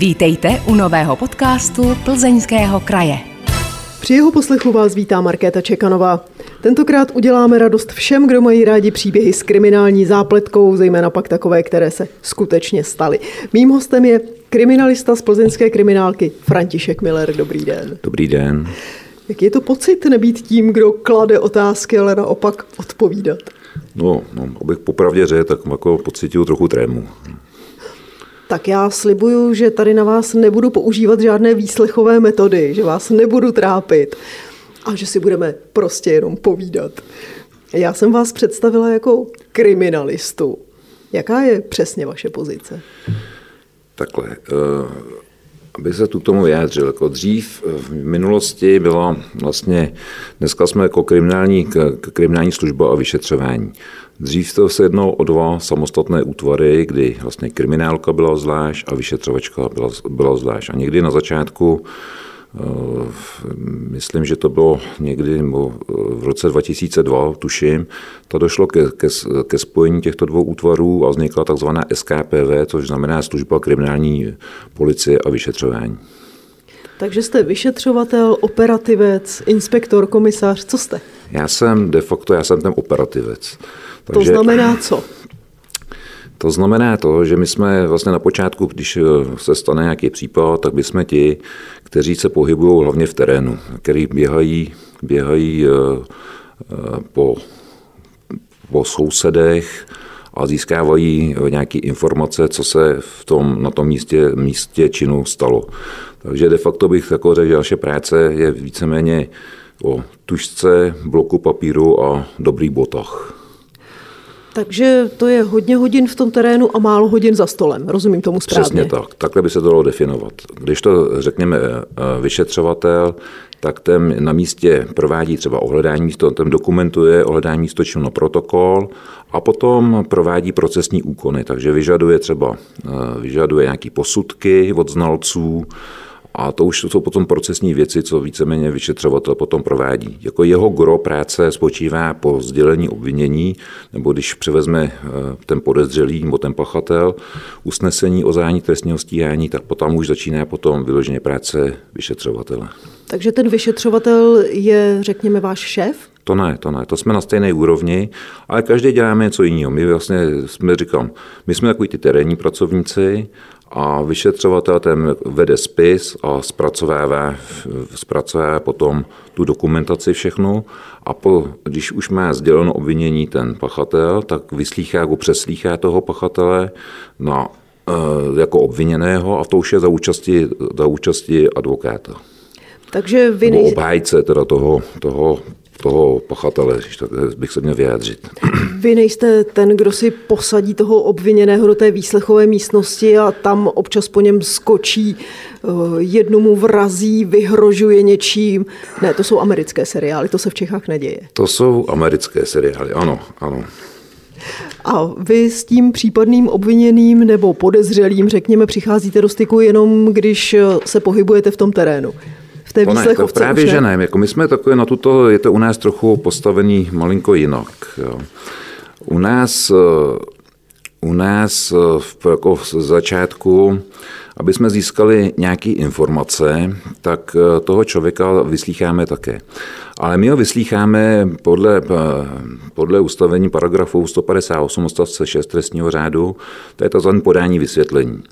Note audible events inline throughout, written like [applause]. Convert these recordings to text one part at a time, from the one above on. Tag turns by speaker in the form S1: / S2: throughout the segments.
S1: Vítejte u nového podcastu Plzeňského kraje.
S2: Při jeho poslechu vás vítá Markéta Čekanová. Tentokrát uděláme radost všem, kdo mají rádi příběhy s kriminální zápletkou, zejména pak takové, které se skutečně staly. Mým hostem je kriminalista z plzeňské kriminálky František Miller. Dobrý den.
S3: Dobrý den.
S2: Jak je to pocit nebýt tím, kdo klade otázky, ale naopak odpovídat?
S3: No, no abych popravdě řekl, tak jako pocituju trochu trému.
S2: Tak já slibuju, že tady na vás nebudu používat žádné výslechové metody, že vás nebudu trápit a že si budeme prostě jenom povídat. Já jsem vás představila jako kriminalistu. Jaká je přesně vaše pozice?
S3: Takhle, uh, aby se tu tomu vyjádřil. Jako dřív v minulosti byla vlastně, dneska jsme jako kriminální, kriminální služba a vyšetřování. Dřív to se jednalo o dva samostatné útvary, kdy vlastně kriminálka byla zvlášť a vyšetřovačka byla, byla zvlášť. A někdy na začátku Eh, myslím, že to bylo někdy eh, v roce 2002, tuším, to došlo ke, ke, ke spojení těchto dvou útvarů a vznikla takzvaná SKPV, což znamená služba kriminální policie a vyšetřování.
S2: Takže jste vyšetřovatel, operativec, inspektor, komisář, co jste?
S3: Já jsem de facto, já jsem ten operativec.
S2: Takže... To znamená co?
S3: To znamená to, že my jsme vlastně na počátku, když eh, se stane nějaký případ, tak jsme ti, kteří se pohybují hlavně v terénu, který běhají, běhají eh, eh, po, po sousedech a získávají nějaké informace, co se v tom, na tom místě, místě činu stalo. Takže de facto bych jako řekl, že naše práce je víceméně o tušce, bloku papíru a dobrých botách.
S2: Takže to je hodně hodin v tom terénu a málo hodin za stolem. Rozumím tomu správně.
S3: Přesně tak. Takhle by se to dalo definovat. Když to řekněme eh, vyšetřovatel, tak ten na místě provádí třeba ohledání místo, ten dokumentuje ohledání místo na protokol a potom provádí procesní úkony. Takže vyžaduje třeba eh, vyžaduje nějaké posudky od znalců, a to už jsou potom procesní věci, co víceméně vyšetřovatel potom provádí. Jako jeho gro práce spočívá po sdělení obvinění, nebo když převezme eh, ten podezřelý nebo ten pachatel usnesení o zájení trestního stíhání, tak potom už začíná potom vyloženě práce vyšetřovatele.
S2: Takže ten vyšetřovatel je, řekněme, váš šéf?
S3: To ne, to ne, to jsme na stejné úrovni, ale každý děláme něco jiného. My vlastně jsme, říkám, my jsme takový ty terénní pracovníci a vyšetřovatel ten vede spis a zpracovává, zpracovává potom tu dokumentaci všechnu a po, když už má sděleno obvinění ten pachatel, tak vyslýchá jako přeslýchá toho pachatele na, e, jako obviněného a to už je za účasti, za účasti advokáta.
S2: Takže vy
S3: nej... obhájce teda toho, toho toho pachatele, když tak bych se měl vyjádřit.
S2: Vy nejste ten, kdo si posadí toho obviněného do té výslechové místnosti a tam občas po něm skočí, eh, jednomu vrazí, vyhrožuje něčím. Ne, to jsou americké seriály, to se v Čechách neděje.
S3: To jsou americké seriály, ano, ano.
S2: A vy s tím případným obviněným nebo podezřelým, řekněme, přicházíte do styku jenom, když se pohybujete v tom terénu v té výslechovce.
S3: To právě, že ne. Jako my jsme takové na tuto, je to u nás trochu postavený malinko jinak. Jo. U nás, eh, u nás eh, v, jako v začátku, aby jsme získali nějaké informace, tak eh, toho člověka vyslýcháme také. Ale my ho vyslýcháme podle, podle ustavení paragrafu 158 odstavce 6 trestního řádu, to je to podání vysvětlení.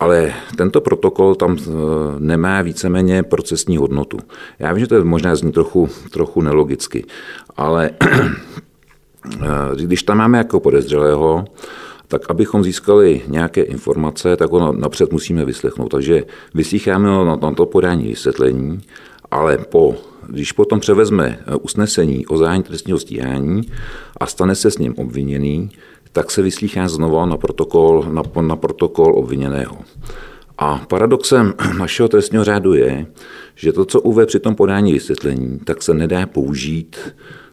S3: Ale tento protokol tam eh, nemá víceméně procesní hodnotu. Já vím, že to je možná zní trochu, trochu nelogicky, ale [clears throat] eh, když tam máme jako podezřelého, tak abychom získali nějaké informace, tak ho napřed musíme vyslechnout. Takže vyslýcháme ho na to podání vysvětlení, ale po, když potom převezme eh, usnesení o zájení trestního stíhání a stane se s ním obviněný, tak se vyslýchá znova na protokol, na, na protokol obviněného. A paradoxem [clears throat] našeho trestního řádu je, že to, co uve při tom podání vysvětlení, tak se nedá použít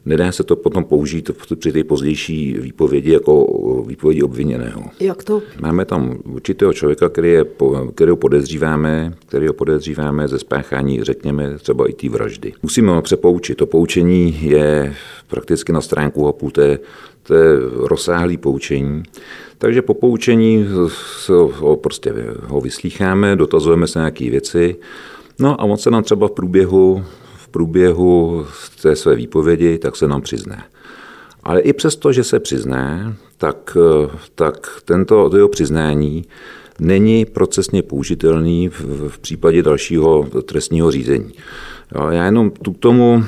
S3: nedá se to potom použít při té pozdější výpovědi jako výpovědi obviněného.
S2: Jak to?
S3: Máme tam určitého člověka, který je, kterého podezříváme, kterého podezříváme ze spáchání, řekněme, třeba i té vraždy. Musíme ho přepoučit. To poučení je prakticky na stránku a půl, to je, to je rozsáhlý poučení. Takže po poučení ho, prostě ho vyslýcháme, dotazujeme se nějaké věci, no a on se nám třeba v průběhu, průběhu té své výpovědi, tak se nám přizná. Ale i přesto, že se přizná, tak, tak tento to jeho přiznání není procesně použitelný v, v případě dalšího trestního řízení. Já jenom tu k tomu,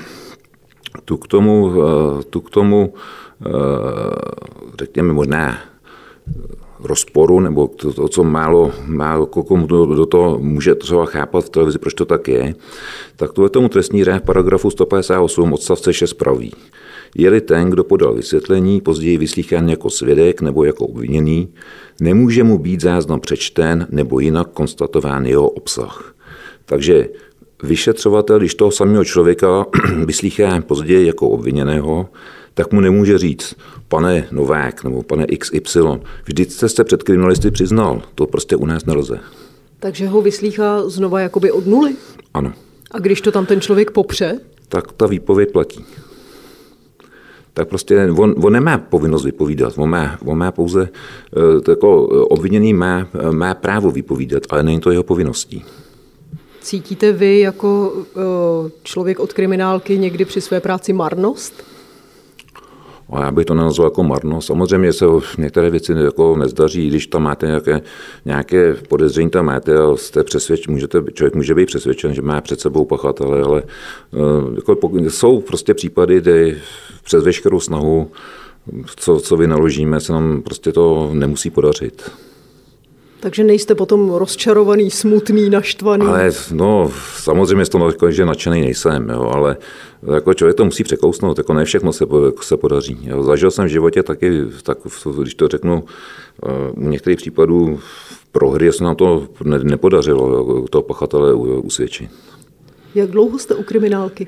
S3: tu k tomu, tu k tomu řekněme možná rozporu, nebo to, to co málo, málo komu do, do toho může třeba chápat v televizi, proč to tak je, tak to je tomu trestní řád paragrafu 158 odstavce 6 praví. Je-li ten, kdo podal vysvětlení, později vyslýchán jako svědek nebo jako obviněný, nemůže mu být záznam přečten nebo jinak konstatován jeho obsah. Takže vyšetřovatel, když toho samého člověka [clears throat] vyslýchá později jako obviněného, tak mu nemůže říct, pane Novák nebo pane XY, vždyť jste se před kriminalisty přiznal, to prostě u nás nelze.
S2: Takže ho vyslýchá znova jakoby od nuly?
S3: Ano.
S2: A když to tam ten člověk popře?
S3: Tak ta výpověď platí. Tak prostě on, on nemá povinnost vypovídat, on má, on má pouze, eh, jako obviněný má, má právo vypovídat, ale není to jeho povinností.
S2: Cítíte vy jako eh, člověk od kriminálky někdy při své práci marnost?
S3: A já bych to nenazval jako marno. Samozřejmě se některé věci jako nezdaří, když tam máte nějaké, nějaké podezření, tam máte a jste přesvědčen, můžete, člověk může být přesvědčen, že má před sebou pachatele, ale eh, jako, jsou prostě případy, kde přes veškerou snahu, co, co vynaložíme, se nám prostě to nemusí podařit.
S2: Takže nejste potom rozčarovaný, smutný, naštvaný?
S3: Ale no, samozřejmě z toho, že nadšený nejsem, jo, ale jako člověk to musí překousnout, jako ne všechno se, se podaří. Jo. Zažil jsem v životě taky, tak, když to řeknu, eh, u některých případů prohry se nám to ne, nepodařilo, jo, toho pachatele usvědčit.
S2: Jak dlouho jste u kriminálky?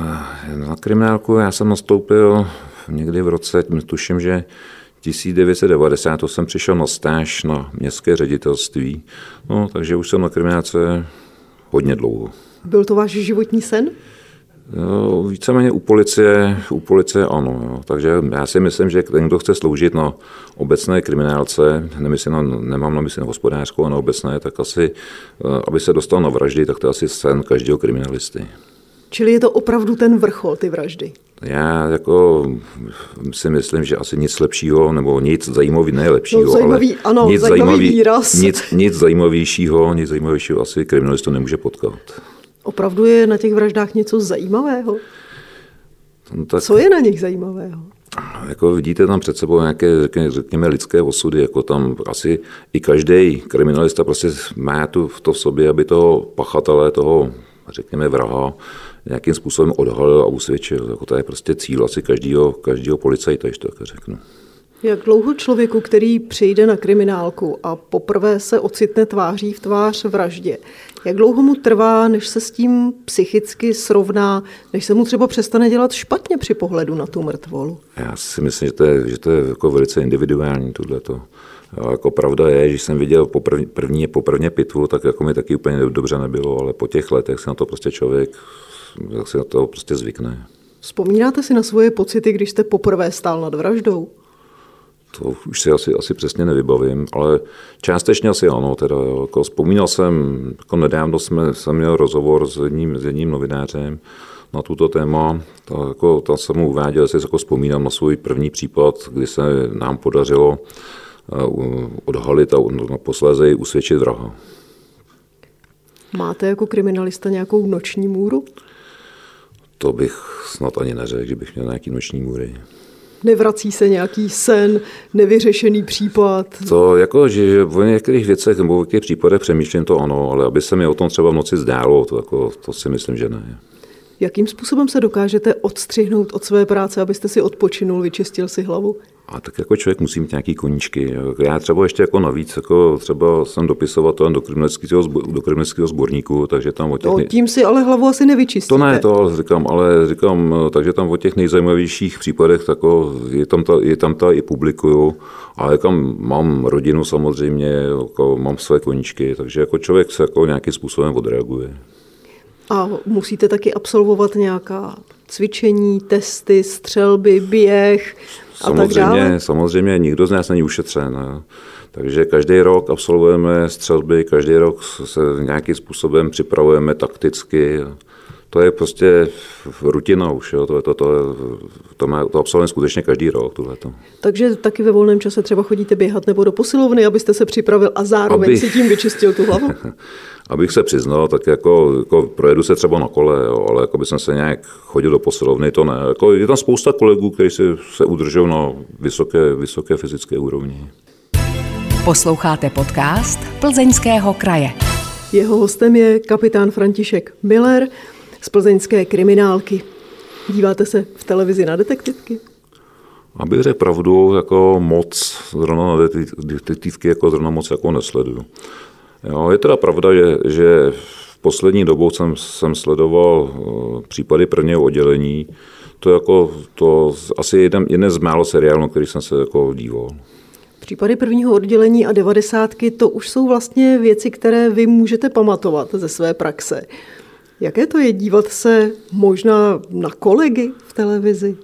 S3: Eh, na kriminálku já jsem nastoupil někdy v roce, tuším, že 1990 to jsem přišel na stáž na městské ředitelství, no, takže už jsem na kriminálce hodně dlouho.
S2: Byl to váš životní sen?
S3: No, víceméně u policie, u policie ano. Jo. Takže já si myslím, že ten, kdo chce sloužit na obecné kriminálce, nemyslím na, nemám na mysli na hospodářskou, ale na obecné, tak asi, eh, aby se dostal na vraždy, tak to je asi sen každého kriminalisty.
S2: Čili je to opravdu ten vrchol, ty vraždy?
S3: Já jako si myslím, že asi nic lepšího, nebo nic zajímavý, ne lepšího, no,
S2: zajímavý,
S3: ale
S2: ano,
S3: nic,
S2: zajímavý zajímavý, výraz.
S3: Nic, nic zajímavějšího, nic zajímavějšího asi kriminalistu nemůže potkat.
S2: Opravdu je na těch vraždách něco zajímavého? No, tak, Co je na nich zajímavého?
S3: Jako vidíte tam před sebou nějaké, řekněme, lidské osudy, jako tam asi i každý kriminalista prostě má tu, to v sobě, aby toho pachatele, toho, řekněme, vraha, nějakým způsobem odhalil a usvědčil. Jako to je prostě cíl asi každého, každého policajta, když to tak řeknu.
S2: Jak dlouho člověku, který přijde na kriminálku a poprvé se ocitne tváří v tvář vraždě, jak dlouho mu trvá, než se s tím psychicky srovná, než se mu třeba přestane dělat špatně při pohledu na tu mrtvolu?
S3: Já si myslím, že to je, že to je jako velice individuální tohleto. Jako pravda je, že jsem viděl poprv, první, poprvně pitvu, tak jako mi taky úplně dobře nebylo, ale po těch letech se na to prostě člověk se na to prostě zvykne.
S2: Vzpomínáte si na svoje pocity, když jste poprvé stál nad vraždou?
S3: To už si asi, asi přesně nevybavím, ale částečně asi ano. Teda, jo. Jako vzpomínal jsem, jako nedávno jsme, jsem měl rozhovor s jedním, s jedním novinářem na tuto téma. To, jako, tam jsem mu uváděl, že si jako vzpomínám na svůj první případ, kdy se nám podařilo odhalit a no, posléze i usvědčit vraha.
S2: Máte jako kriminalista nějakou noční můru?
S3: To bych snad ani neřekl, že bych měl nějaký noční můry.
S2: Nevrací se nějaký sen, nevyřešený případ?
S3: To jako, že o některých věcech nebo o některých případech přemýšlím to ano, ale aby se mi o tom třeba v noci zdálo, to, jako, to si myslím, že ne.
S2: Jakým způsobem se dokážete odstřihnout od své práce, abyste si odpočinul, vyčistil si hlavu?
S3: A tak jako člověk musí mít nějaký koníčky. Já třeba ještě jako navíc, jako třeba jsem dopisovatel do kriminalistického, do kriminalistického sborníku, takže tam o těch...
S2: No, tím si ale hlavu asi nevyčistíte.
S3: To ne, to ale říkám, ale říkám, takže tam o těch nejzajímavějších případech tako, je, tam ta, je tam ta i publikuju, ale jako mám rodinu samozřejmě, jako mám své koníčky, takže jako člověk se jako nějakým způsobem odreaguje.
S2: A musíte taky absolvovat nějaká cvičení, testy, střelby, běh a
S3: samozřejmě,
S2: tak dále?
S3: Samozřejmě, nikdo z nás není ušetřen. Takže každý rok absolvujeme střelby, každý rok se nějakým způsobem připravujeme takticky. To je prostě rutina už, jo. To, to, to, to, má, to absolvujeme skutečně každý rok. Tohleto.
S2: Takže taky ve volném čase třeba chodíte běhat nebo do posilovny, abyste se připravil a zároveň Aby... si tím vyčistil tu hlavu? [laughs]
S3: Abych se přiznal, tak jako, jako projedu se třeba na kole, jo, ale jako by jsem se nějak chodil do posilovny, to ne. Jako je tam spousta kolegů, kteří se, se udržou na vysoké, vysoké fyzické úrovni.
S1: Posloucháte podcast Plzeňského kraje.
S2: Jeho hostem je kapitán František Miller z plzeňské kriminálky. Díváte se v televizi na detektivky?
S3: Abych řekl pravdu, jako moc, zrovna na detektivky jako zrovna moc jako nesleduju. Jo, je teda pravda, že, že v poslední dobou jsem, jsem sledoval eh, případy prvního oddělení. To je jako to asi jeden, jeden z málo seriálů, na který jsem se jako díval.
S2: Případy prvního oddělení a devadesátky, to už jsou vlastně věci, které vy můžete pamatovat ze své praxe. Jaké to je dívat se možná na kolegy v televizi?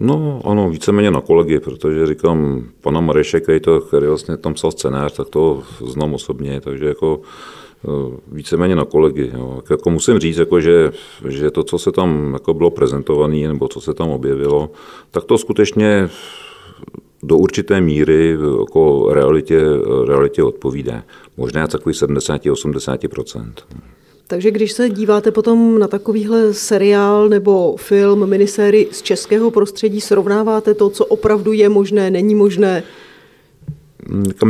S3: No ano, víceméně na kolegy, protože říkám, pana Mareše, který, to, který vlastně tam psal scénář, tak to znám osobně, takže jako eh, víceméně na kolegy. Jo. Jako musím říct, jako, že, že to, co se tam jako bylo prezentované, nebo co se tam objevilo, tak to skutečně do určité míry jako realitě, realitě odpovídá. Možná takový 70-80%.
S2: Takže když se díváte potom na takovýhle seriál nebo film, minisérii z českého prostředí, srovnáváte to, co opravdu je možné, není možné?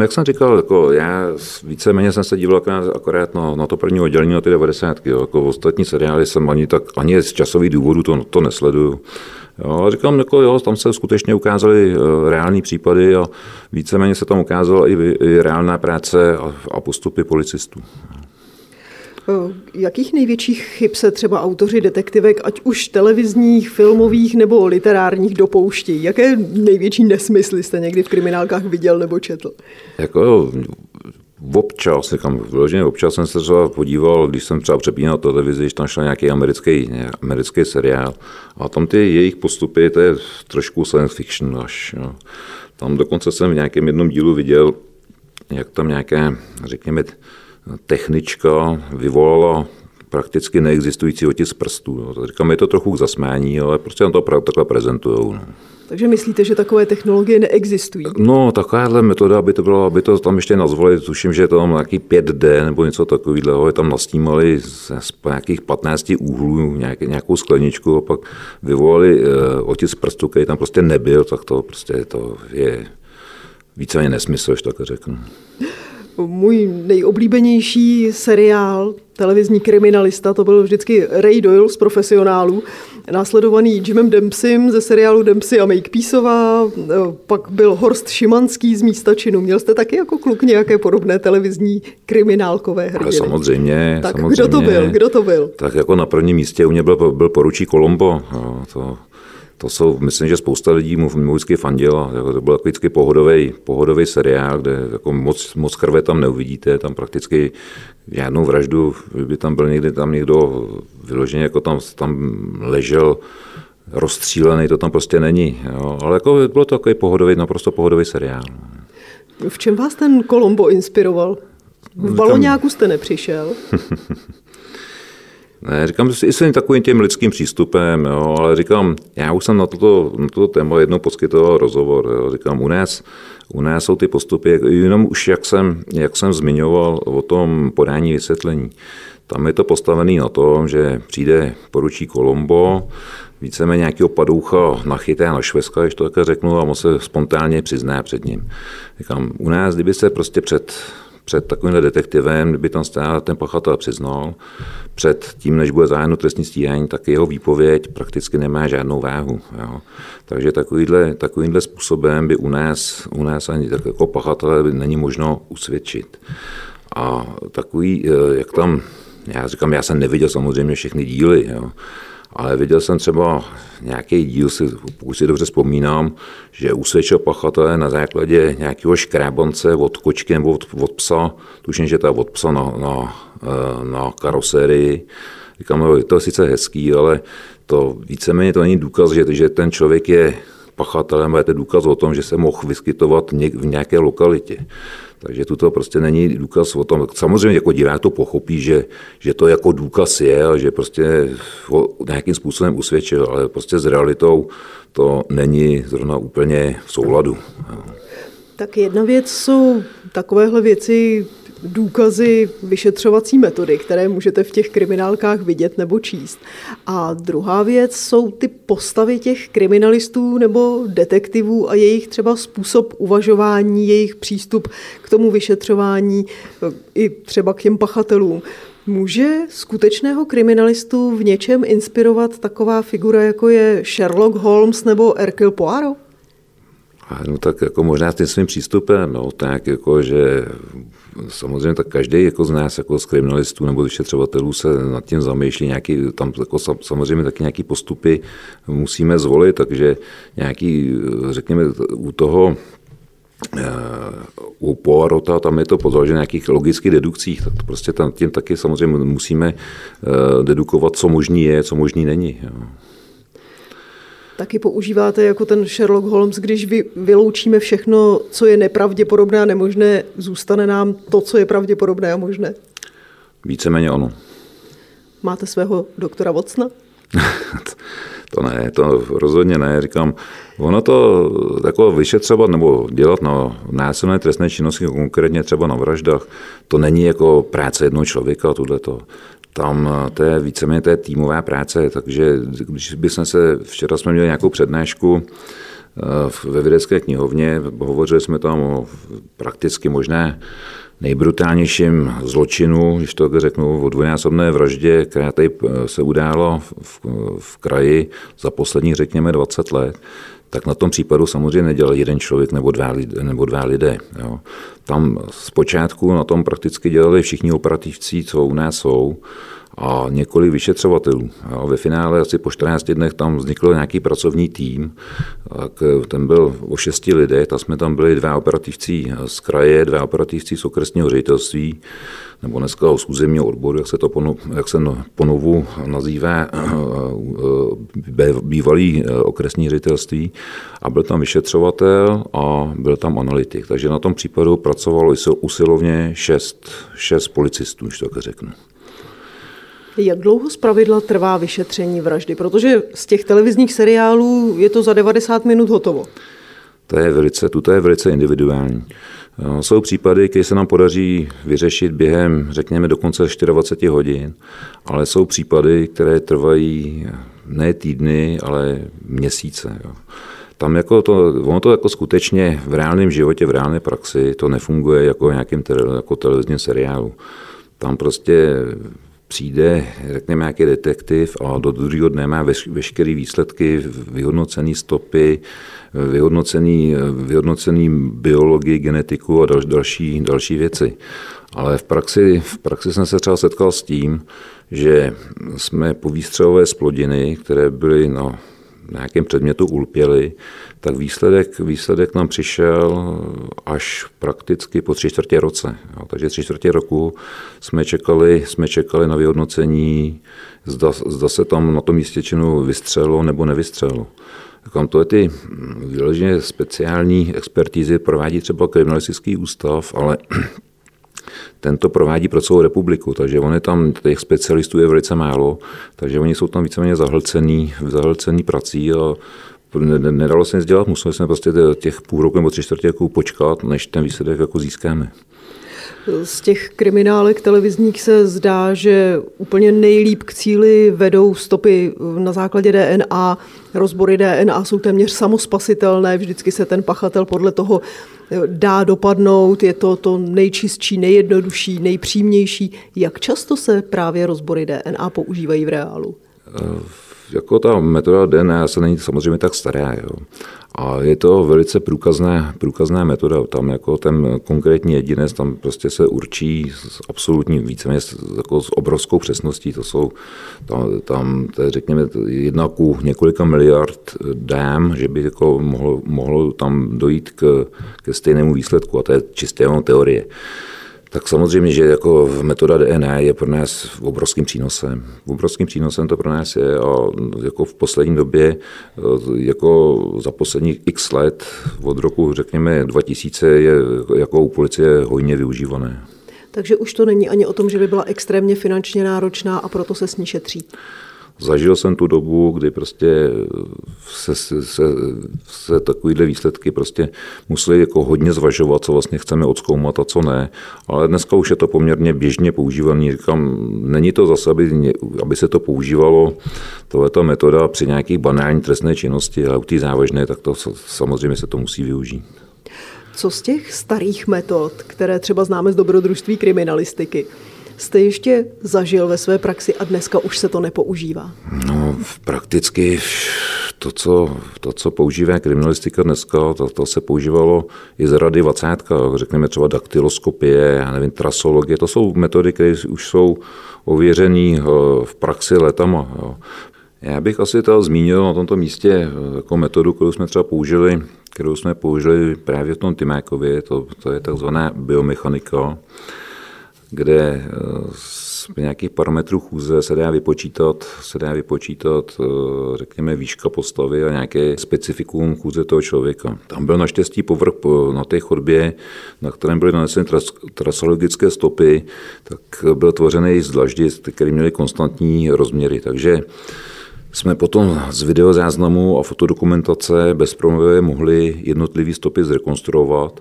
S3: Jak jsem říkal, jako já víceméně jsem se díval akorát na, na to první oddělení, na ty 90. Jako ostatní seriály jsem ani, tak, ani z časových důvodů to, to nesleduju. Jo, a říkám, jako jo, tam se skutečně ukázaly eh, reální případy a víceméně se tam ukázala i, i reálná práce a, a postupy policistů.
S2: Eh, jakých největších chyb se třeba autoři detektivek, ať už televizních, filmových nebo literárních, dopouští? Jaké největší nesmysly jste někdy v kriminálkách viděl nebo četl?
S3: Jako občas, říkám, vyloženě občas jsem se třeba podíval, když jsem třeba přepínal televizi, když tam šel nějaký americký, americký seriál a tam ty jejich postupy, to je trošku science fiction až. Jo. Tam dokonce jsem v nějakém jednom dílu viděl, jak tam nějaké, řekněme, technička vyvolala prakticky neexistující otisk prstů. No. Říkám, je to trochu k zasmání, ale prostě nám to takhle prezentují. No.
S2: Takže myslíte, že takové technologie neexistují?
S3: No, takováhle metoda, aby to bylo, aby to tam ještě nazvali, tuším, že je to tam nějaký 5D nebo něco takového, je tam nasnímali z, z nějakých 15 úhlů nějak, nějakou skleničku a pak vyvolali uh, otisk prstu, který tam prostě nebyl, tak to prostě to je víceméně nesmysl, že tak řeknu
S2: můj nejoblíbenější seriál, televizní kriminalista, to byl vždycky Ray Doyle z profesionálů, následovaný Jimem Dempsem ze seriálu Dempsey a Makepeaceová, pak byl Horst Šimanský z místa činu. Měl jste taky jako kluk nějaké podobné televizní kriminálkové hrdiny?
S3: Ale samozřejmě.
S2: Tak
S3: samozřejmě.
S2: kdo to byl? Kdo to byl?
S3: Tak jako na prvním místě u mě byl, byl poručí Kolombo. No, to, to jsou, myslím, že spousta lidí mu, mu vždycky fandila. Jako to byl takový vždycky pohodový, pohodový seriál, kde jako moc, moc krve tam neuvidíte, tam prakticky žádnou vraždu, by tam byl někdy tam někdo vyloženě, jako tam, tam ležel rozstřílený, to tam prostě není. Jo. Ale jako bylo to takový pohodový, naprosto pohodový seriál.
S2: V čem vás ten Kolombo inspiroval? V baloňáku jste nepřišel? [laughs]
S3: Ne, říkám, že jsem takovým tím lidským přístupem, jo, ale říkám, já už jsem na toto, na toto téma jednou poskytoval rozhovor. Jo, říkám, u nás, u nás jsou ty postupy, jenom už jak jsem, jak jsem zmiňoval o tom podání vysvětlení. Tam je to postavené na tom, že přijde poručí Kolombo, víceméně nějakého padoucha nachyté na šveska, když to také řeknu, a on se spontánně přizná před ním. Říkám, u nás, kdyby se prostě před před takovýmhle detektivem, kdyby tam stál ten pachatel přiznal, před tím, než bude zájemno trestní stíhání, tak jeho výpověď prakticky nemá žádnou váhu. Jo. Takže takovýhle, takovýmhle způsobem by u nás, u nás ani tak jako pachatele by není možno usvědčit. A takový, eh, jak tam, já říkám, já jsem neviděl samozřejmě všechny díly, jo, ale viděl jsem třeba nějaký díl, si, pokud si dobře vzpomínám, že usvědčil pachatele na základě nějakého škrábance od kočky nebo od, od psa, tuším, že to je od psa na, na, eh, na karosérii. Říkám, jo, to je sice hezký, ale to víceméně to není důkaz, že, že ten člověk je pachatelem, ale je to důkaz o tom, že se mohl vyskytovat v nějaké lokalitě. Takže tuto prostě není důkaz o tom. Samozřejmě jako divák to pochopí, že, že to jako důkaz je a že prostě ho nějakým způsobem usvědčil, ale prostě s realitou to není zrovna úplně v souladu.
S2: Tak jedna věc jsou takovéhle věci, důkazy vyšetřovací metody, které můžete v těch kriminálkách vidět nebo číst. A druhá věc jsou ty postavy těch kriminalistů nebo detektivů a jejich třeba způsob uvažování, jejich přístup k tomu vyšetřování, i třeba k těm pachatelům. Může skutečného kriminalistu v něčem inspirovat taková figura, jako je Sherlock Holmes nebo Hercule Poirot?
S3: No tak jako možná s tím svým přístupem, no, tak jako, že samozřejmě tak každý jako z nás, jako z kriminalistů nebo vyšetřovatelů se nad tím zamýšlí, nějaký, tam jako samozřejmě taky nějaký postupy musíme zvolit, takže nějaký, řekněme, u toho eh, u Poirota tam je to po na nějakých logických dedukcích, tak prostě tam tím taky samozřejmě musíme eh, dedukovat, co možný je, co možný není. Jo
S2: taky používáte jako ten Sherlock Holmes, když vy, vyloučíme všechno, co je nepravděpodobné a nemožné, zůstane nám to, co je pravděpodobné a možné?
S3: Víceméně ono.
S2: Máte svého doktora Vocna? [laughs]
S3: to ne, to rozhodně ne. Říkám, ono to jako vyšetřovat nebo dělat na násilné trestné činnosti, konkrétně třeba na vraždách, to není jako práce jednoho člověka, tohle to tam eh, to je víceméně to je týmová práce, takže když bychom se, včera jsme měli nějakou přednášku eh, ve vědecké knihovně, hovořili jsme tam o prakticky možné nejbrutálnějším zločinu, když to řeknu, o dvojnásobné vraždě, která tady eh, se udála v, v kraji za posledních, řekněme, 20 let, tak na tom případu samozřejmě nedělal jeden člověk nebo dva, lidé, nebo dva lidé. Jo. Tam zpočátku na tom prakticky dělali všichni operativci, co u nás jsou, a několik vyšetřovatelů. Jo. Ve finále asi po 14 dnech tam vznikl nějaký pracovní tým, tak ten byl o šesti lidé, tak jsme tam byli dva operativci z kraje, dva operativci z okresního ředitelství, nebo dneska z územního odboru, jak se to pono, jak se ponovu nazývá bývalý okresní ředitelství a byl tam vyšetřovatel a byl tam analytik. Takže na tom případu pracovalo usilovně šest, šest policistů, když tak řeknu.
S2: Jak dlouho zpravidla trvá vyšetření vraždy? Protože z těch televizních seriálů je to za 90 minut hotovo.
S3: To je velice, tuto je velice individuální. Eh, jsou případy, které se nám podaří vyřešit během, řekněme, dokonce 24 hodin, ale jsou případy, které trvají ne týdny, ale měsíce. Jo. Tam jako to, ono to jako skutečně v reálném životě, v reálné praxi, to nefunguje jako nějakým jako televizním seriálu. Tam prostě přijde, řekněme, nějaký detektiv a do druhého dne má veškeré výsledky, vyhodnocené stopy, vyhodnocený, vyhodnocený biologii, genetiku a dal, další, další věci. Ale v praxi, v praxi jsem se třeba setkal s tím, že jsme po výstřelové splodiny, které byly na nějakém předmětu ulpěly, tak výsledek, výsledek nám přišel až prakticky po tři čtvrtě roce. Jo, takže tři čtvrtě roku jsme čekali, jsme čekali na vyhodnocení, zda, zda se tam na tom místě činu vystřelo nebo nevystřelo. Kam to je ty vyloženě speciální expertízy provádí třeba kriminalistický ústav, ale tento provádí pro celou republiku, takže on je tam, těch specialistů je velice málo, takže oni jsou tam víceméně zahlcený, zahlcený prací a nedalo se nic dělat, museli jsme prostě těch půl roku nebo tři čtvrtě roku počkat, než ten výsledek jako získáme.
S2: Z těch kriminálek televizních se zdá, že úplně nejlíp k cíli vedou stopy na základě DNA. Rozbory DNA jsou téměř samospasitelné, vždycky se ten pachatel podle toho dá dopadnout, je to to nejčistší, nejjednodušší, nejpřímější. Jak často se právě rozbory DNA používají v reálu?
S3: Uh jako ta metoda DNA se není samozřejmě tak stará. Jo. A je to velice průkazná, průkazná metoda. Tam jako ten konkrétní jedinec, tam prostě se určí s absolutní víceméně jako s obrovskou přesností. To jsou tam, tam to je, řekněme, jedna ku několika miliard dám, že by jako mohlo, mohlo tam dojít k, ke stejnému výsledku. A to je čistě jenom teorie. Tak samozřejmě, že jako metoda DNA je pro nás obrovským přínosem. Obrovským přínosem to pro nás je a jako v poslední době, jako za posledních x let, od roku řekněme 2000, je jako u policie hojně využívané.
S2: Takže už to není ani o tom, že by byla extrémně finančně náročná a proto se s ní šetří.
S3: Zažil jsem tu dobu, kdy prostě se, se, se, se takovýhle výsledky prostě museli jako hodně zvažovat, co vlastně chceme odzkoumat a co ne. Ale dneska už je to poměrně běžně používaný. Říkám, není to zase, aby, aby se to používalo, tohleto metoda při nějakých banální trestné činnosti, ale u té závažné, tak to samozřejmě se to musí využít.
S2: Co z těch starých metod, které třeba známe z dobrodružství kriminalistiky, jste ještě zažil ve své praxi a dneska už se to nepoužívá?
S3: No, prakticky to, co, to, co používá kriminalistika dneska, to, to se používalo i z rady 20, řekněme třeba daktyloskopie, já nevím, trasologie, to jsou metody, které už jsou ověřené eh, v praxi letama. Jo. Já bych asi to zmínil na tomto místě eh, jako metodu, kterou jsme třeba použili, kterou jsme použili právě v tom Timákově, to, to je takzvaná biomechanika, kde eh, z nějakých parametrů chůze se dá vypočítat, se dá vypočítat, eh, řekněme, výška postavy a nějaké specifikum chůze toho člověka. Tam byl naštěstí povrch na té chodbě, na kterém byly naneseny tras, trasologické stopy, tak byl tvořený z dlaždic, které měly konstantní rozměry. Takže jsme potom z videozáznamu a fotodokumentace bezproblémově mohli jednotlivé stopy zrekonstruovat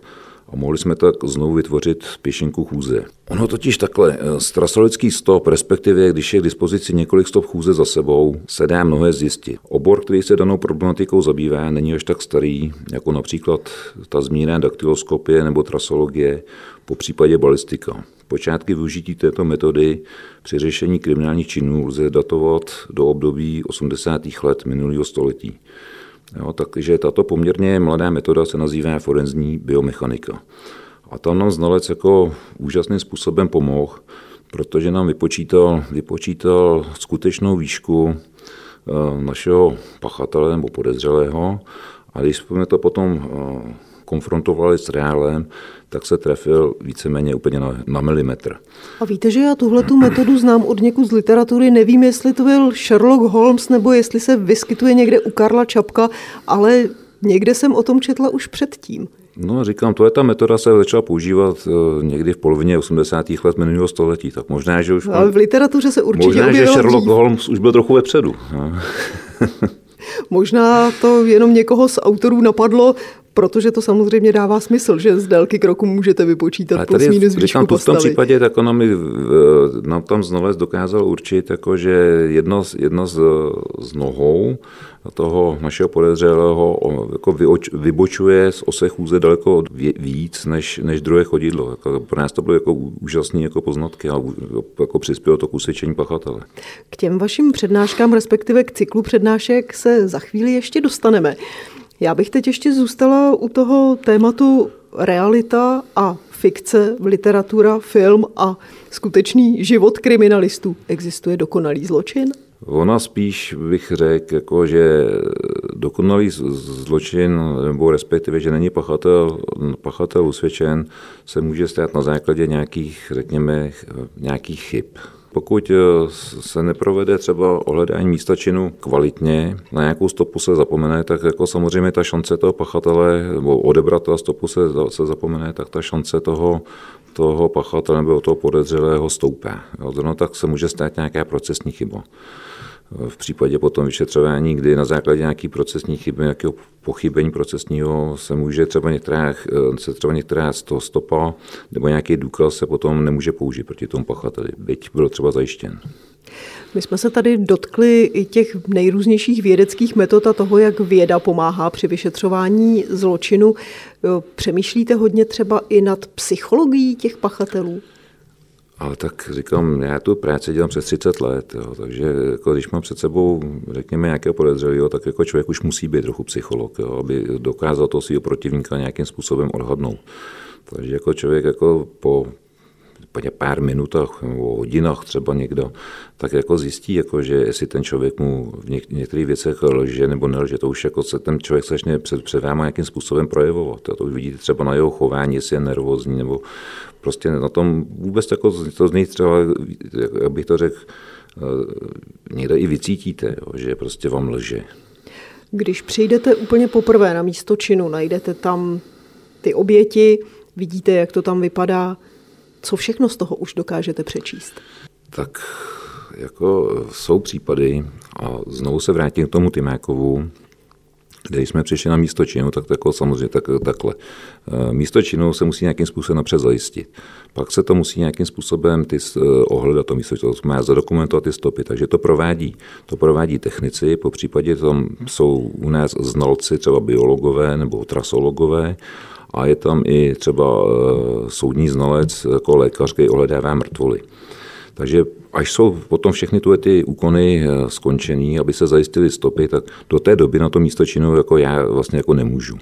S3: a mohli jsme tak znovu vytvořit pěšinku chůze. Ono totiž takhle, eh, strasolický stop, respektive když je k dispozici několik stop chůze za sebou, se dá mnohé zjistit. Obor, který se danou problematikou zabývá, není až tak starý, jako například ta zmíněná daktyloskopie nebo trasologie, po případě balistika. Počátky využití této metody při řešení kriminálních činů lze datovat do období 80. let minulého století. Jo, takže tato poměrně mladá metoda se nazývá forenzní biomechanika. A tam nám znalec jako úžasným způsobem pomohl, protože nám vypočítal, vypočítal skutečnou výšku eh, našeho pachatele nebo podezřelého a když jsme to potom eh, konfrontovali s reálem, tak se trefil víceméně úplně na, na milimetr.
S2: A víte, že já tuhle tu metodu znám od někud z literatury, nevím, jestli to byl Sherlock Holmes, nebo jestli se vyskytuje někde u Karla Čapka, ale někde jsem o tom četla už předtím.
S3: No, říkám, to je ta metoda se začala používat eh, někdy v polovině 80. let minulého století, tak možná, že už...
S2: Ale v literatuře se určitě
S3: Možná, že Sherlock dřív. Holmes už byl trochu vepředu. No. [laughs]
S2: Možná to jenom někoho z autorů napadlo, protože to samozřejmě dává smysl, že z délky kroku můžete vypočítat Ale plus minus výšku
S3: V tom případě tak ono mi, nám tam znalec dokázal určit, jako, že jedno, jedno z, z nohou toho našeho podezřelého jako vybočuje z ose chůze daleko víc než, než druhé chodidlo. Jako pro nás to bylo jako úžasné jako poznatky a jako přispělo to k usvědčení pachatele.
S2: K těm vašim přednáškám, respektive k cyklu přednášek se za chvíli ještě dostaneme. Já bych teď ještě zůstala u toho tématu realita a fikce, literatura, film a skutečný život kriminalistů. Existuje dokonalý zločin?
S3: Ona spíš bych řekl, jako, že dokonalý zločin, nebo respektive, že není pachatel, pachatel usvědčen, se může stát na základě nějakých, řekněme, nějakých chyb. Pokud eh, se neprovede třeba ohledání místa činu kvalitně, na nějakou stopu se zapomene, tak jako samozřejmě ta šance toho pachatele, nebo odebrat stopu se, se zapomene, tak ta šance toho, toho pachatele nebo toho podezřelého stoupá. No tak se může stát nějaká procesní chyba. V případě potom vyšetřování, kdy na základě nějaký procesní chyby, nějakého pochybení procesního se může třeba některá, se třeba některá z toho stopa nebo nějaký důkaz se potom nemůže použít proti tomu pachateli, byť byl třeba zajištěn.
S2: My jsme se tady dotkli i těch nejrůznějších vědeckých metod a toho, jak věda pomáhá při vyšetřování zločinu. Přemýšlíte hodně třeba i nad psychologií těch pachatelů?
S3: Ale tak říkám, já tu práci dělám přes 30 let, jo, takže jako když mám před sebou, řekněme, nějakého podezřelého, tak jako člověk už musí být trochu psycholog, jo, aby dokázal toho svého protivníka nějakým způsobem odhadnout. Takže jako člověk jako po pár minutách nebo hodinách třeba někdo, tak jako zjistí, jako, že jestli ten člověk mu v něk- některých věcech lže nebo nelže, to už jako se ten člověk začne před, před váma nějakým způsobem projevovat. A to už vidíte třeba na jeho chování, jestli je nervózní, nebo prostě na tom vůbec jako to z něj třeba, jak bych to řekl, eh, někde i vycítíte, jo, že prostě vám lže.
S2: Když přijdete úplně poprvé na místo činu, najdete tam ty oběti, vidíte, jak to tam vypadá, co všechno z toho už dokážete přečíst?
S3: Tak jako jsou případy, a znovu se vrátím k tomu Tymákovu, když jsme přišli na místo činu, tak jako samozřejmě tak, takhle. Eh, místo činu se musí nějakým způsobem napřed zajistit. Pak se to musí nějakým způsobem ty, eh, ohledat to místo, to má zadokumentovat ty stopy, takže to provádí, to provádí technici, po případě tam jsou u nás znalci, třeba biologové nebo trasologové, a je tam i třeba eh, soudní znalec jako lékař, který ohledává mrtvoly. Takže až jsou potom všechny tu ty úkony eh, skončený, aby se zajistily stopy, tak do té doby na to místo činu jako já vlastně jako nemůžu.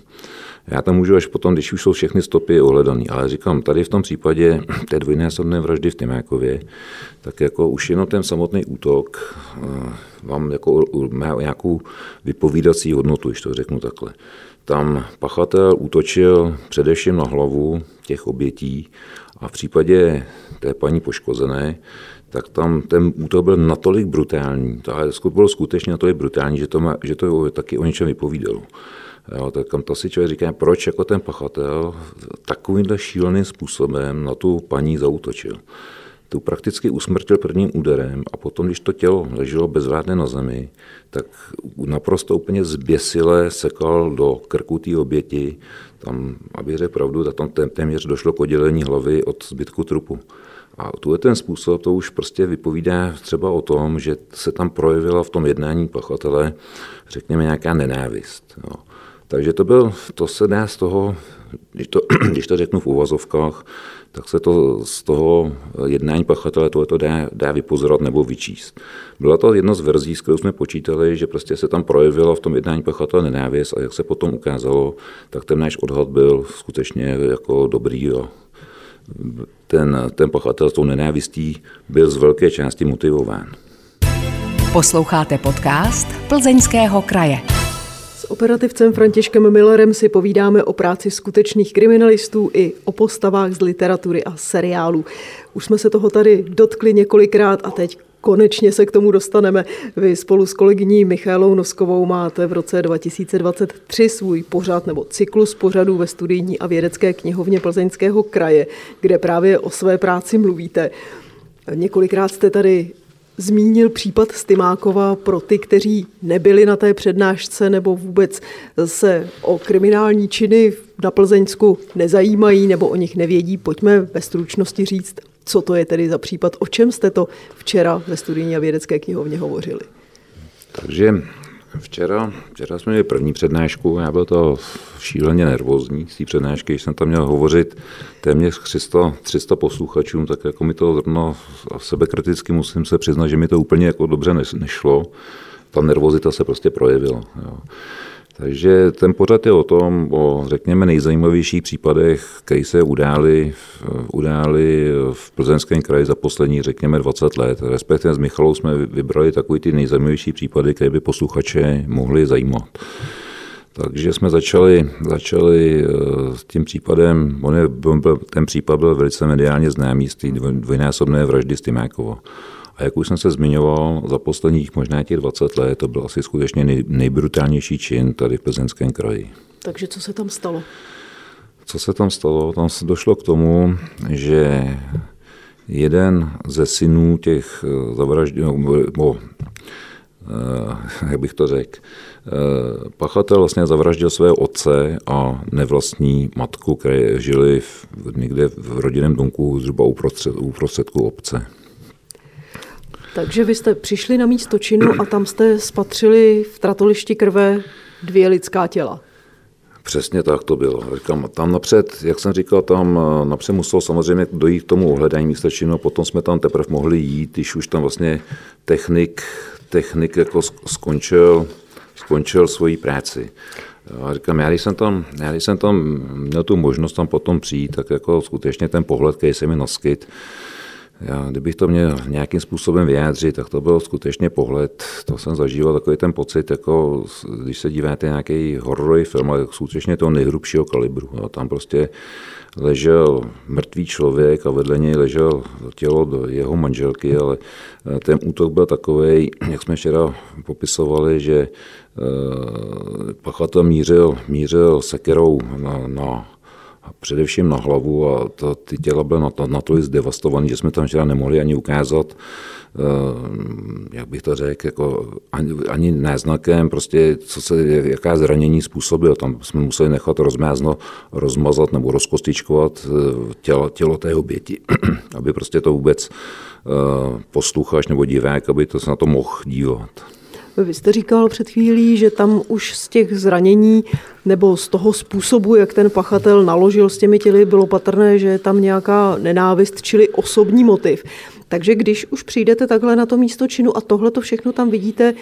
S3: Já tam můžu až potom, když už jsou všechny stopy ohledané. Ale říkám, tady v tom případě [clears throat] té dvojnásobné vraždy v Tymákově, tak jako už jenom ten samotný útok eh, vám jako má nějakou vypovídací hodnotu, když to řeknu takhle. Tam pachatel útočil především na hlavu těch obětí a v případě té paní poškozené, tak tam ten útok byl natolik brutální, to bylo skutečně natolik brutální, že to, má, že to taky o něčem vypovídalo. Jo, tak tam to si člověk říká, proč jako ten pachatel takovýmhle šíleným způsobem na tu paní zautočil tu prakticky usmrtil prvním úderem a potom, když to tělo leželo bezvádné na zemi, tak naprosto úplně zběsile sekal do krku té oběti. Tam, aby řekl pravdu, tam téměř došlo k oddělení hlavy od zbytku trupu. A tu je ten způsob, to už prostě vypovídá třeba o tom, že se tam projevila v tom jednání pachatele, řekněme, nějaká nenávist. Jo. Takže to, byl, to se dá z toho, když to, [clears throat] když to řeknu v uvazovkách, tak se to z toho jednání pachatele to dá, dá vypozorovat nebo vyčíst. Byla to jedna z verzí, s kterou jsme počítali, že prostě se tam projevilo v tom jednání pachatele nenávist a jak se potom ukázalo, tak ten náš odhad byl skutečně jako dobrý. A ten, ten pachatel s tou nenávistí byl z velké části motivován.
S1: Posloucháte podcast Plzeňského kraje
S2: operativcem Františkem Millerem si povídáme o práci skutečných kriminalistů i o postavách z literatury a seriálů. Už jsme se toho tady dotkli několikrát a teď konečně se k tomu dostaneme. Vy spolu s kolegyní Michálou Noskovou máte v roce 2023 svůj pořad nebo cyklus pořadů ve studijní a vědecké knihovně Plzeňského kraje, kde právě o své práci mluvíte. Několikrát jste tady zmínil případ Stymákova pro ty, kteří nebyli na té přednášce nebo vůbec se o kriminální činy na Plzeňsku nezajímají nebo o nich nevědí. Pojďme ve stručnosti říct, co to je tedy za případ, o čem jste to včera ve studijní a vědecké knihovně hovořili.
S3: Takže Včera, včera jsme měli první přednášku, já byl to šíleně nervózní z té přednášky, když jsem tam měl hovořit téměř 300, 300 posluchačům, tak jako mi to zrovna sebekriticky musím se přiznat, že mi to úplně jako dobře nešlo. Ta nervozita se prostě projevila. Jo. Takže ten pořad je o tom, o řekněme nejzajímavějších případech, které se udály, udály v plzeňském kraji za poslední, řekněme, 20 let. Respektive s Michalou jsme vybrali takový ty nejzajímavější případy, které by posluchače mohly zajímat. Takže jsme začali, začali eh, s tím případem, on je, ten případ byl velice mediálně známý z té dvojnásobné vraždy Stymákova. A jak už jsem se zmiňoval, za posledních možná těch 20 let to byl asi skutečně nej, nejbrutálnější čin tady v Plzeňském kraji.
S2: Takže co se tam stalo?
S3: Co se tam stalo? Tam se došlo k tomu, že jeden ze synů těch eh, zavražděných, [laughs] jak bych to řekl, pachatel vlastně zavraždil svého otce a nevlastní matku, které žili v, někde v rodinném domku zhruba uprostřed, uprostředku obce.
S2: Takže vy jste přišli na místo činu a tam jste spatřili v tratolišti krve dvě lidská těla.
S3: Přesně tak to bylo. Říkám, tam napřed, jak jsem říkal, tam eh, napřed muselo samozřejmě dojít k tomu ohledání místa činu, potom jsme tam teprve mohli jít, když už tam vlastně technik, technik jako skončil, skončil svoji práci. A říkám, já když, jsem tam, já když jsem tam měl tu možnost tam potom přijít, tak jako skutečně ten pohled, který se mi naskyt, já, kdybych to měl nějakým způsobem vyjádřit, tak to byl skutečně pohled, to jsem zažíval takový ten pocit, jako když se díváte nějaký hororový film, ale skutečně toho nejhrubšího kalibru. A tam prostě ležel mrtvý člověk a vedle něj ležel tělo do jeho manželky, ale eh, ten útok byl takový, jak jsme včera popisovali, že eh, pachatel mířil, mířil sekerou na, na především na hlavu a to, ty těla byly natolik zdevastované, že jsme tam včera nemohli ani ukázat, eh, jak bych to řekl, jako ani, ani náznakem, prostě co se, jaká zranění způsobil. Tam jsme museli nechat rozmázno, rozmazat nebo rozkostičkovat eh, tělo, tělo té oběti, [clears throat] aby prostě to vůbec eh, posluchač nebo divák, aby to se na to mohl dívat.
S2: Vy jste říkal před chvílí, že tam už z těch zranění nebo z toho způsobu, jak ten pachatel naložil s těmi těly, bylo patrné, že je tam nějaká nenávist, čili osobní motiv. Takže když už přijdete takhle na to místo činu a tohle to všechno tam vidíte,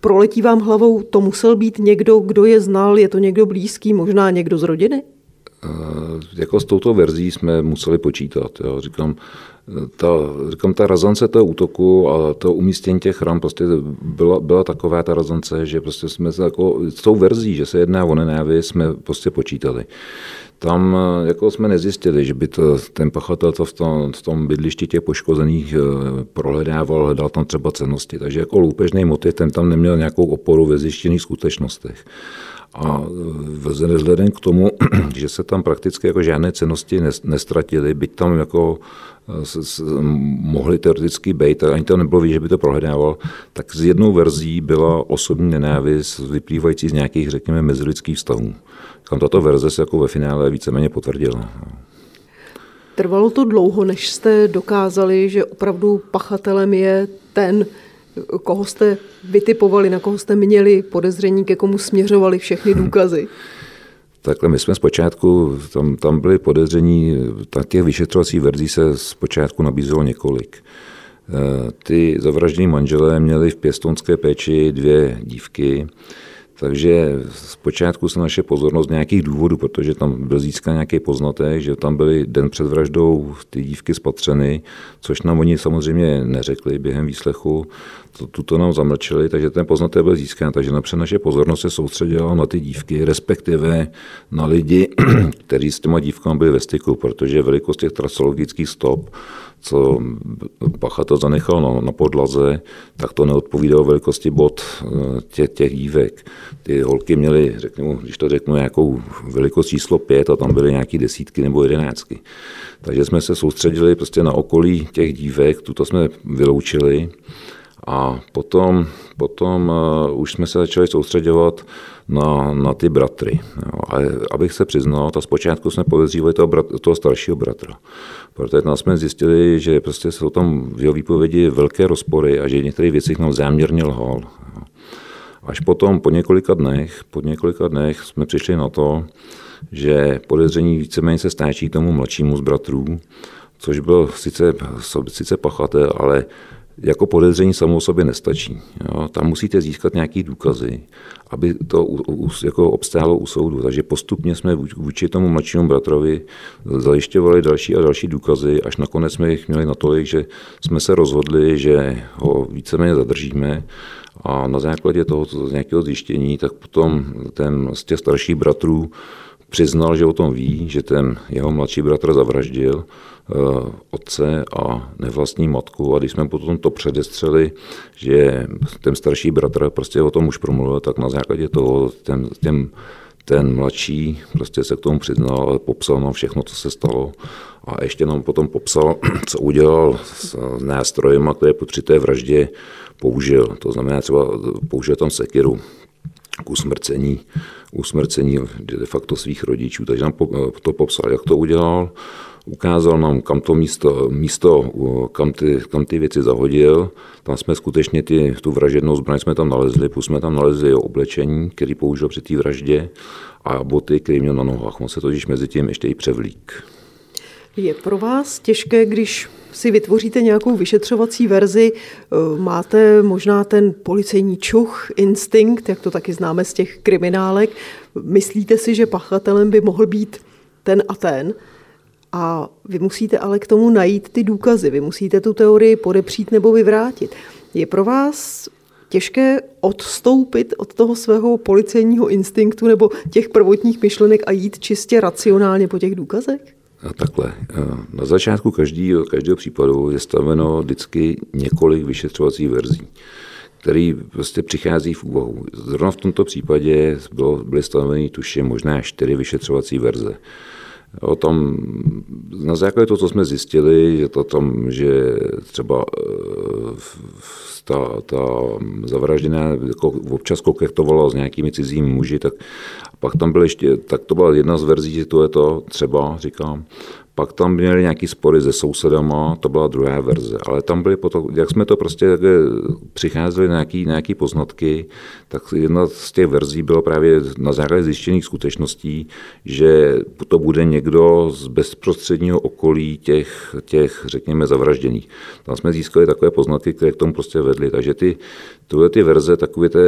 S2: proletí vám hlavou, to musel být někdo, kdo je znal, je to někdo blízký, možná někdo z rodiny?
S3: Uh, jako s touto verzí jsme museli počítat. Jo. Říkám, ta, říkám, ta razance toho útoku a to umístění těch ran prostě byla, byla taková ta razance, že prostě jsme se jako, s tou verzí, že se jedná o nenávist, jsme prostě počítali. Tam jako jsme nezjistili, že by to, ten pachatel to v tom, v tom bydlišti těch poškozených eh, prohledával, hledal tam třeba cennosti. Takže jako loupežný motiv, ten tam neměl nějakou oporu ve zjištěných skutečnostech. A vzhledem k tomu, [clears throat] že se tam prakticky jako žádné cenosti nestratily, byť tam jako mohli teoreticky být, ani to nebylo vidět, že by to prohledával, tak z jednou verzí byla osobní nenávist vyplývající z nějakých, řekněme, mezilidských vztahů. Tam tato verze se jako ve finále víceméně potvrdila.
S2: Trvalo to dlouho, než jste dokázali, že opravdu pachatelem je ten, koho jste vytipovali, na koho jste měli podezření, ke komu směřovali všechny [laughs] důkazy?
S3: Takhle my jsme zpočátku, tam, tam byly podezření, tak těch vyšetřovací verzí se zpočátku nabízelo několik. Eh, ty zavraždění manželé měli v pěstonské péči dvě dívky, takže zpočátku se naše pozornost nějakých důvodů, protože tam byl získán nějaký poznatek, že tam byly den před vraždou ty dívky spatřeny, což nám oni samozřejmě neřekli během výslechu, to, tuto nám zamlčeli, takže ten poznatek byl získán, takže napřed naše pozornost se soustředila na ty dívky, respektive na lidi, [clears throat] kteří s těma dívkami byli ve styku, protože velikost těch trasologických stop co pachatel zanechal na, na podlaze, tak to neodpovídalo velikosti bod eh, těch, těch dívek. Ty holky měly, řeknu, když to řeknu, nějakou velikost číslo pět a tam byly nějaké desítky nebo jedenáctky. Takže jsme se soustředili prostě na okolí těch dívek, tuto jsme vyloučili a potom, potom uh, už jsme se začali soustředovat na, na ty bratry. A abych se přiznal, ta zpočátku jsme podezřívali toho, brat, toho staršího bratra. Protože tam jsme zjistili, že prostě jsou tam v jeho výpovědi velké rozpory a že v některých nám záměrně lhal. Až potom, po několika dnech, po několika dnech jsme přišli na to, že podezření víceméně se stáčí tomu mladšímu z bratrů, což byl sice, sice pachatel, ale jako podezření samo sobě nestačí. Jo. Tam musíte získat nějaké důkazy, aby to u, u, jako obstálo u soudu. Takže postupně jsme vůči tomu mladšímu bratrovi zajišťovali další a další důkazy, až nakonec jsme jich měli natolik, že jsme se rozhodli, že ho víceméně zadržíme a na základě toho z nějakého zjištění, tak potom ten z těch starších bratrů přiznal, že o tom ví, že ten jeho mladší bratr zavraždil eh, otce a nevlastní matku. A když jsme potom to předestřeli, že ten starší bratr prostě o tom už promluvil, tak na základě toho ten, těm ten mladší prostě se k tomu přiznal, popsal nám všechno, co se stalo. A ještě nám potom popsal, [clears throat] co udělal s nástrojem, které při té vraždě použil. To znamená třeba použil tam sekiru k usmrcení, usmrcení de facto svých rodičů. Takže nám to popsal, jak to udělal, ukázal nám, kam to místo, místo kam, ty, kam ty věci zahodil. Tam jsme skutečně ty, tu vražednou zbraň jsme tam nalezli, plus jsme tam nalezli jeho oblečení, který použil při té vraždě a boty, které měl na nohách. On se totiž mezi tím ještě i převlík.
S2: Je pro vás těžké, když si vytvoříte nějakou vyšetřovací verzi, eh, máte možná ten policejní čuch, instinkt, jak to taky známe z těch kriminálek, myslíte si, že pachatelem by mohl být ten a ten, a vy musíte ale k tomu najít ty důkazy, vy musíte tu teorii podepřít nebo vyvrátit. Je pro vás těžké odstoupit od toho svého policejního instinktu nebo těch prvotních myšlenek a jít čistě racionálně po těch důkazech?
S3: Takhle. Na začátku každého, každého případu je staveno vždycky několik vyšetřovacích verzí, který prostě přichází v úvahu. Zrovna v tomto případě bylo, byly stanoveny tuším možná čtyři vyšetřovací verze. O tom, na základě toho, co jsme zjistili, je to tam, že třeba eh, ta, ta zavražděná jako občas koketovala s nějakými cizími muži, tak pak tam byl ještě, tak to byla jedna z verzí, že to je to třeba, říkám. Pak tam měli nějaký spory se sousedama, to byla druhá verze, ale tam byly potom, jak jsme to prostě přicházeli na nějaký, nějaký poznatky, tak jedna z těch verzí byla právě na základě zjištěných skutečností, že to bude někdo z bezprostředního okolí těch, těch řekněme, zavražděných. Tam jsme získali takové poznatky, které k tomu prostě vedly. Takže ty, tyhle ty verze, takové, ty,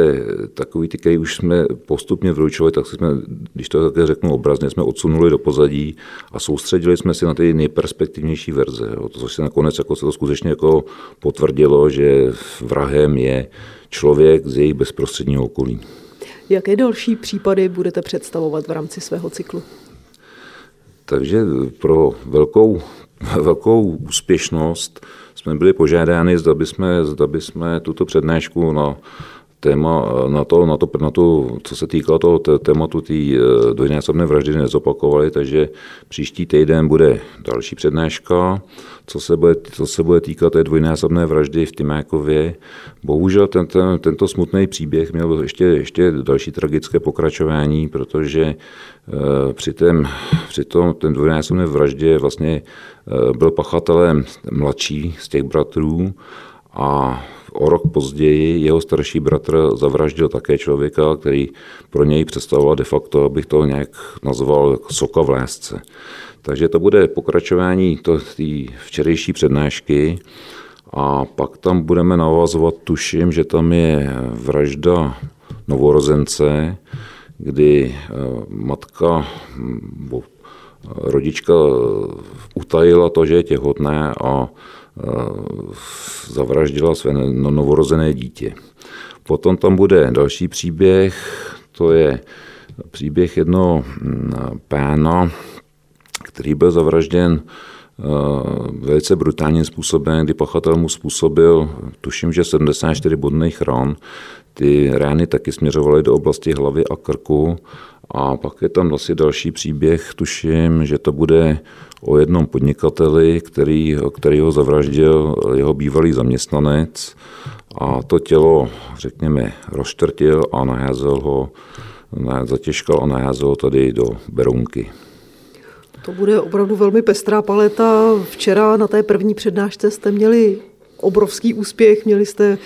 S3: takové ty, které už jsme postupně vylučovali, tak jsme, když to také řeknu obrazně, jsme odsunuli do pozadí a soustředili jsme si na ty nejperspektivnější verze. Jo. To, což se nakonec jako se to skutečně jako potvrdilo, že vrahem je člověk z jejich bezprostředního okolí.
S2: Jaké další případy budete představovat v rámci svého cyklu?
S3: Takže pro velkou, velkou úspěšnost jsme byli požádáni, zda bychom, zda bychom tuto přednášku na téma, na to, na to, na to co se týká toho tématu té eh, dvojnásobné vraždy nezopakovali, takže příští týden bude další přednáška, co se bude, co se bude týkat té dvojnásobné vraždy v Tymákově. Bohužel ten, ten, tento smutný příběh měl ještě, ještě další tragické pokračování, protože e, při, tém, při tom ten dvojnásobné vraždě vlastně byl pachatelem mladší z těch bratrů a o rok později jeho starší bratr zavraždil také člověka, který pro něj představoval de facto, abych to nějak nazval jako soka v lásce. Takže to bude pokračování té včerejší přednášky a pak tam budeme navazovat, tuším, že tam je vražda novorozence, kdy eh, matka bo rodička utajila to, že je těhotné a zavraždila své novorozené dítě. Potom tam bude další příběh, to je příběh jednoho mm, pána, který byl zavražděn velice brutálním způsobem, kdy pachatel mu způsobil, tuším, že 74 bodných ran. Ty rány taky směřovaly do oblasti hlavy a krku. A pak je tam asi další příběh, tuším, že to bude o jednom podnikateli, který, který ho zavraždil jeho bývalý zaměstnanec a to tělo, řekněme, rozštrtil a naházel ho, zatěžkal a naházel ho tady do Berounky.
S2: To bude opravdu velmi pestrá paleta. Včera na té první přednášce jste měli obrovský úspěch, měli jste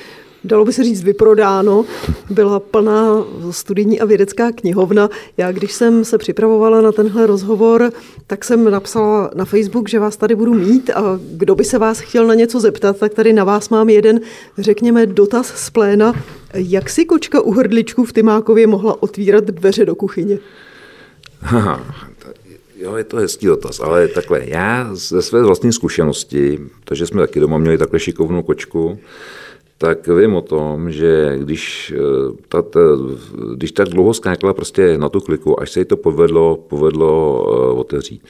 S2: dalo by se říct, vyprodáno. Byla plná studijní a vědecká knihovna. Já, když jsem se připravovala na tenhle rozhovor, tak jsem napsala na Facebook, že vás tady budu mít a kdo by se vás chtěl na něco zeptat, tak tady na vás mám jeden, řekněme, dotaz z pléna. Jak si kočka u hrdličku v Tymákově mohla otvírat dveře do kuchyně?
S3: Jo, je to hezký dotaz, ale takhle, já ze své vlastní zkušenosti, takže jsme taky doma měli takhle šikovnou kočku, tak vím o tom, že když, eh, ta, ta, když tak dlouho skákala prostě na tu kliku, až se jí to povedlo, povedlo uh, otevřít.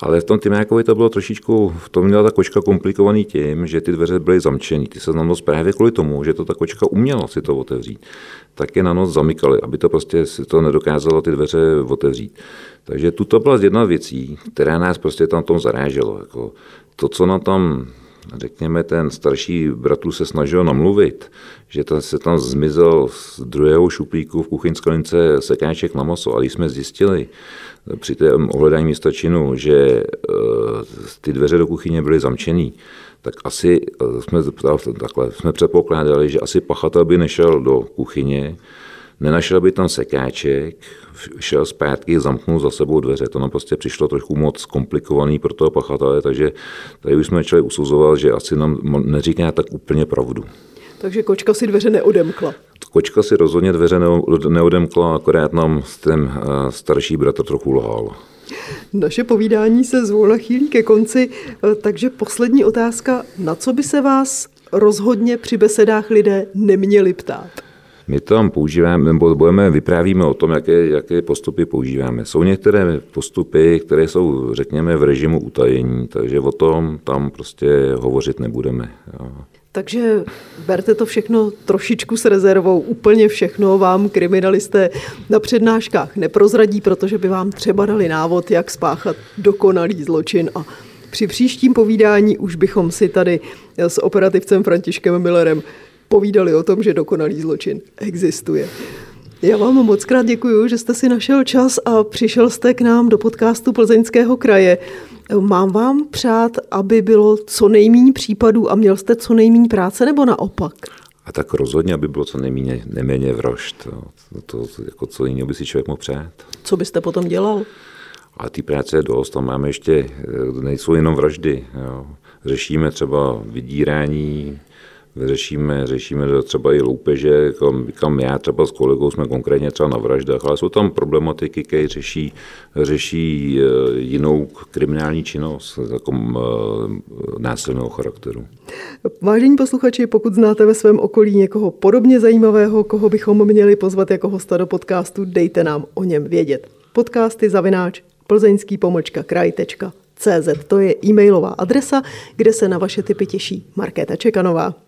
S3: Ale v tom Tymákovi to bylo trošičku, v tom měla ta kočka komplikovaný tím, že ty dveře byly zamčený. Ty se na noc právě kvůli tomu, že to ta kočka uměla si to otevřít, tak je na noc zamykaly, aby to prostě si to nedokázalo ty dveře otevřít. Takže tuto byla jedna věcí, která nás prostě tam tom zaráželo. Jako to, co na tom řekněme, ten starší bratru se snažil namluvit, že to se tam zmizel z druhého šuplíku v kuchyňské lince sekáček na maso, ale když jsme zjistili při té ohledání místa činu, že eh, ty dveře do kuchyně byly zamčený, tak asi eh, jsme, takhle, jsme předpokládali, že asi pachatel by nešel do kuchyně, nenašel by tam sekáček, šel zpátky, zamknul za sebou dveře. To nám prostě přišlo trochu moc komplikovaný pro toho pachatele, takže tady už jsme začali usuzovat, že asi nám neříká tak úplně pravdu.
S2: Takže kočka si dveře neodemkla.
S3: Kočka si rozhodně dveře neodemkla, akorát nám ten eh, starší bratr trochu lhal.
S2: Naše povídání se zvolna chýlí ke konci, eh, takže poslední otázka. Na co by se vás rozhodně při besedách lidé neměli ptát?
S3: My tam používáme, nebo budeme, vyprávíme o tom, jaké, jaké postupy používáme. Jsou některé postupy, které jsou, řekněme, v režimu utajení, takže o tom tam prostě hovořit nebudeme. Jo.
S2: Takže berte to všechno trošičku s rezervou. Úplně všechno vám kriminalisté na přednáškách neprozradí, protože by vám třeba dali návod, jak spáchat dokonalý zločin a při příštím povídání už bychom si tady s operativcem Františkem Millerem povídali o tom, že dokonalý zločin existuje. Já vám moc krát děkuji, že jste si našel čas a přišel jste k nám do podcastu Plzeňského kraje. Mám vám přát, aby bylo co nejméně případů a měl jste co nejméně práce, nebo naopak?
S3: A tak rozhodně, aby bylo co nejméně, neméně vražd. To, to, jako co jiného by si člověk mohl přát.
S2: Co byste potom dělal?
S3: A ty práce je dost, tam máme ještě, nejsou jenom vraždy. Jo. Řešíme třeba vydírání, řešíme, řešíme třeba i loupeže, kam, kam já třeba s kolegou jsme konkrétně třeba na vraždách, ale jsou tam problematiky, které řeší, řeší eh, jinou kriminální činnost jako násilného charakteru.
S2: Vážení posluchači, pokud znáte ve svém okolí někoho podobně zajímavého, koho bychom měli pozvat jako hosta do podcastu, dejte nám o něm vědět. Podcasty zavináč plzeňský pomlčka kraj.cz. To je e-mailová adresa, kde se na vaše typy těší Markéta Čekanová.